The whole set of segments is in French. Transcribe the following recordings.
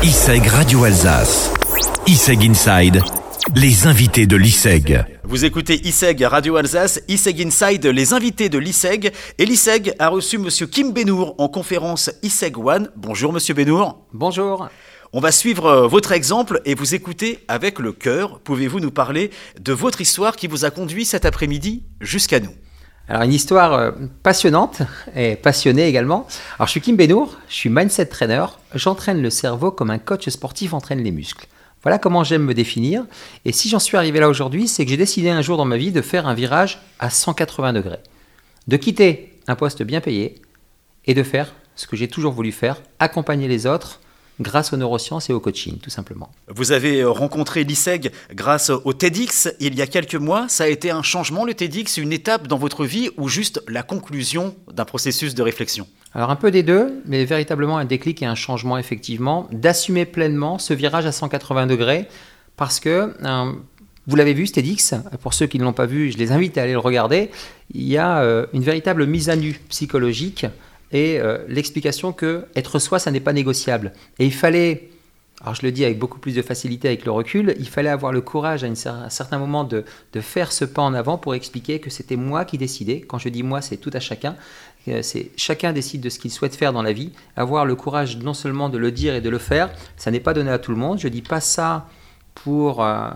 ISEG Radio Alsace. ISEG Inside. Les invités de l'ISEG. Vous écoutez ISEG Radio Alsace, ISEG Inside, les invités de l'ISEG. Et l'ISEG a reçu Monsieur Kim Benour en conférence ISEG One. Bonjour Monsieur Benour. Bonjour. On va suivre euh, votre exemple et vous écouter avec le cœur. Pouvez-vous nous parler de votre histoire qui vous a conduit cet après-midi jusqu'à nous? Alors une histoire euh, passionnante et passionnée également. Alors je suis Kim Benour, je suis mindset trainer. J'entraîne le cerveau comme un coach sportif entraîne les muscles. Voilà comment j'aime me définir. Et si j'en suis arrivé là aujourd'hui, c'est que j'ai décidé un jour dans ma vie de faire un virage à 180 degrés. De quitter un poste bien payé et de faire ce que j'ai toujours voulu faire, accompagner les autres grâce aux neurosciences et au coaching, tout simplement. Vous avez euh, rencontré l'ISEG grâce au TEDx il y a quelques mois. Ça a été un changement, le TEDx, une étape dans votre vie ou juste la conclusion d'un processus de réflexion? Alors un peu des deux, mais véritablement un déclic et un changement effectivement, d'assumer pleinement ce virage à 180 degrés, parce que euh, vous l'avez vu, TEDx, pour ceux qui ne l'ont pas vu, je les invite à aller le regarder, il y a euh, une véritable mise à nu psychologique et euh, l'explication que être soi, ça n'est pas négociable. Et il fallait, alors je le dis avec beaucoup plus de facilité avec le recul, il fallait avoir le courage à, un certain moment de, de, faire ce pas en avant pour expliquer que c'était moi qui décidais. Quand je dis moi, c'est tout à chacun. C'est chacun décide de ce qu'il souhaite faire dans la vie. Avoir le courage non seulement de le dire et de le faire, ça n'est pas donné à tout le monde. Je dis pas ça pour euh,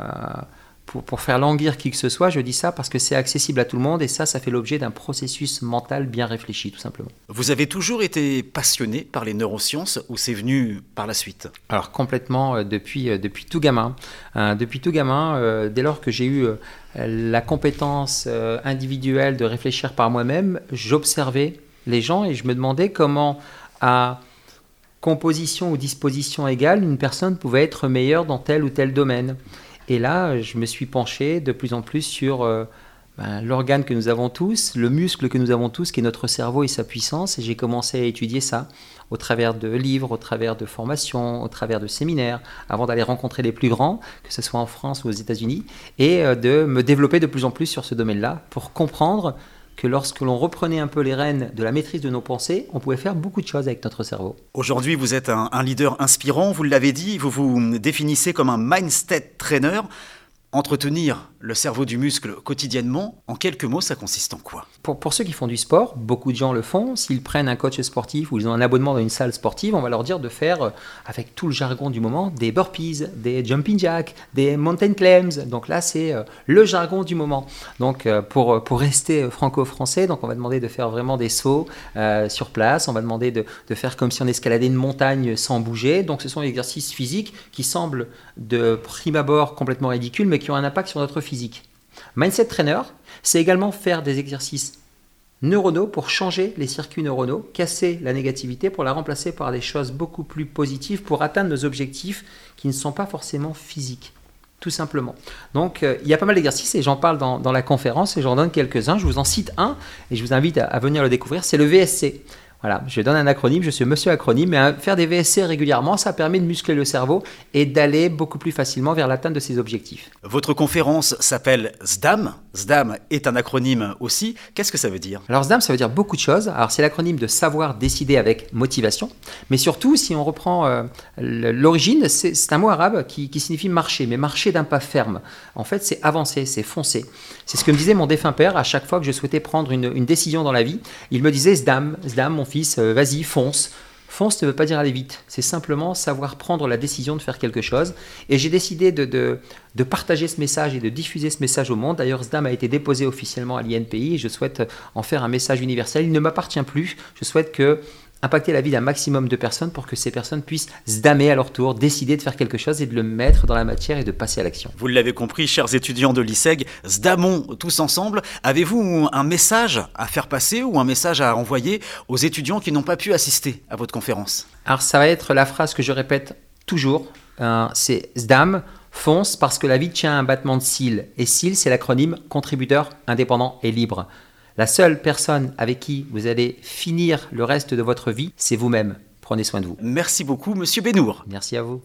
pour, faire languir qui que ce soit, je dis ça parce que c'est accessible à tout le monde et ça, ça fait l'objet d'un processus mental bien réfléchi, tout simplement. Vous avez toujours été passionné par les neurosciences ou c'est venu par la suite? Alors complètement euh, depuis, euh, depuis tout gamin. Euh, depuis tout gamin, dès lors que j'ai eu la compétence individuelle de réfléchir par moi-même, j'observais les gens et je me demandais comment à composition ou disposition égale, une personne pouvait être meilleure dans tel ou tel domaine. Et là, je me suis penché de plus en plus sur euh, ben, l'organe que nous avons tous, le muscle que nous avons tous, qui est notre cerveau et sa puissance. Et j'ai commencé à étudier ça au travers de livres, au travers de formations, au travers de séminaires, avant d'aller rencontrer les plus grands, que ce soit en France ou aux États-Unis, et euh, de me développer de plus en plus sur ce domaine-là pour comprendre que lorsque l'on reprenait un peu les rênes de la maîtrise de nos pensées, on pouvait faire beaucoup de choses avec notre cerveau. Aujourd'hui, vous êtes un, leader inspirant, vous l'avez dit, vous vous définissez comme un mindset trainer. Entretenir le cerveau du muscle quotidiennement, en quelques mots, ça consiste en quoi? Pour, pour, ceux qui font du sport, beaucoup de gens le font. S'ils prennent un coach sportif ou ils ont un abonnement dans une salle sportive, on va leur dire de faire, euh, avec tout le jargon du moment, des burpees, des jumping jacks, des mountain climbs. Donc là, c'est euh, le jargon du moment. Donc euh, pour, pour rester franco-français, donc on va demander de faire vraiment des sauts sur place. On va demander de, de, faire comme si on escaladait une montagne sans bouger. Donc ce sont des exercices physiques qui semblent de prime abord complètement ridicules, mais qui ont un impact sur notre physique. Mindset Trainer, c'est également faire des exercices neuronaux pour changer les circuits neuronaux, casser la négativité pour la remplacer par des choses beaucoup plus positives pour atteindre nos objectifs qui ne sont pas forcément physiques. Tout simplement. Donc, euh, il y a pas mal d'exercices et j'en parle dans, la conférence et j'en donne quelques-uns. Je vous en cite un et je vous invite à venir le découvrir. C'est le VSC. Voilà, je donne un acronyme, je suis monsieur acronyme, mais faire des VSC régulièrement, ça permet de muscler le cerveau et d'aller beaucoup plus facilement vers l'atteinte de ses objectifs. Votre conférence s'appelle SDAM. SDAM est un acronyme aussi. Qu'est-ce que ça veut dire? Alors SDAM, ça veut dire beaucoup de choses. Alors c'est l'acronyme de savoir décider avec motivation, mais surtout, si on reprend euh, l'origine, c'est un mot arabe qui, signifie marcher, mais marcher d'un pas ferme. En fait, c'est avancer, c'est foncer. C'est ce que me disait mon défunt père à chaque fois que je souhaitais prendre une, une décision dans la vie. Il me disait SDAM, SDAM, mon euh, vas-y, fonce. Fonce ne veut pas dire aller vite, c'est simplement savoir prendre la décision de faire quelque chose. Et j'ai décidé de, de, partager ce message et de diffuser ce message au monde. D'ailleurs, SDAM a été déposé officiellement à l'INPI et je souhaite en faire un message universel. Il ne m'appartient plus. Je souhaite que impacter la vie d'un maximum de personnes pour que ces personnes puissent damer à leur tour, décider de faire quelque chose et de le mettre dans la matière et de passer à l'action. Vous l'avez compris, chers étudiants de l'ISEG, zdamons tous ensemble. Avez-vous un message à faire passer ou un message à envoyer aux étudiants qui n'ont pas pu assister à votre conférence? Alors ça va être la phrase que je répète toujours, euh, c'est zdam, fonce parce que la vie tient un battement de cils. Et cils, c'est l'acronyme contributeur indépendant et libre. La seule personne avec qui vous allez finir le reste de votre vie, c'est vous-même. Prenez soin de vous. Merci beaucoup, monsieur Benour. Merci à vous.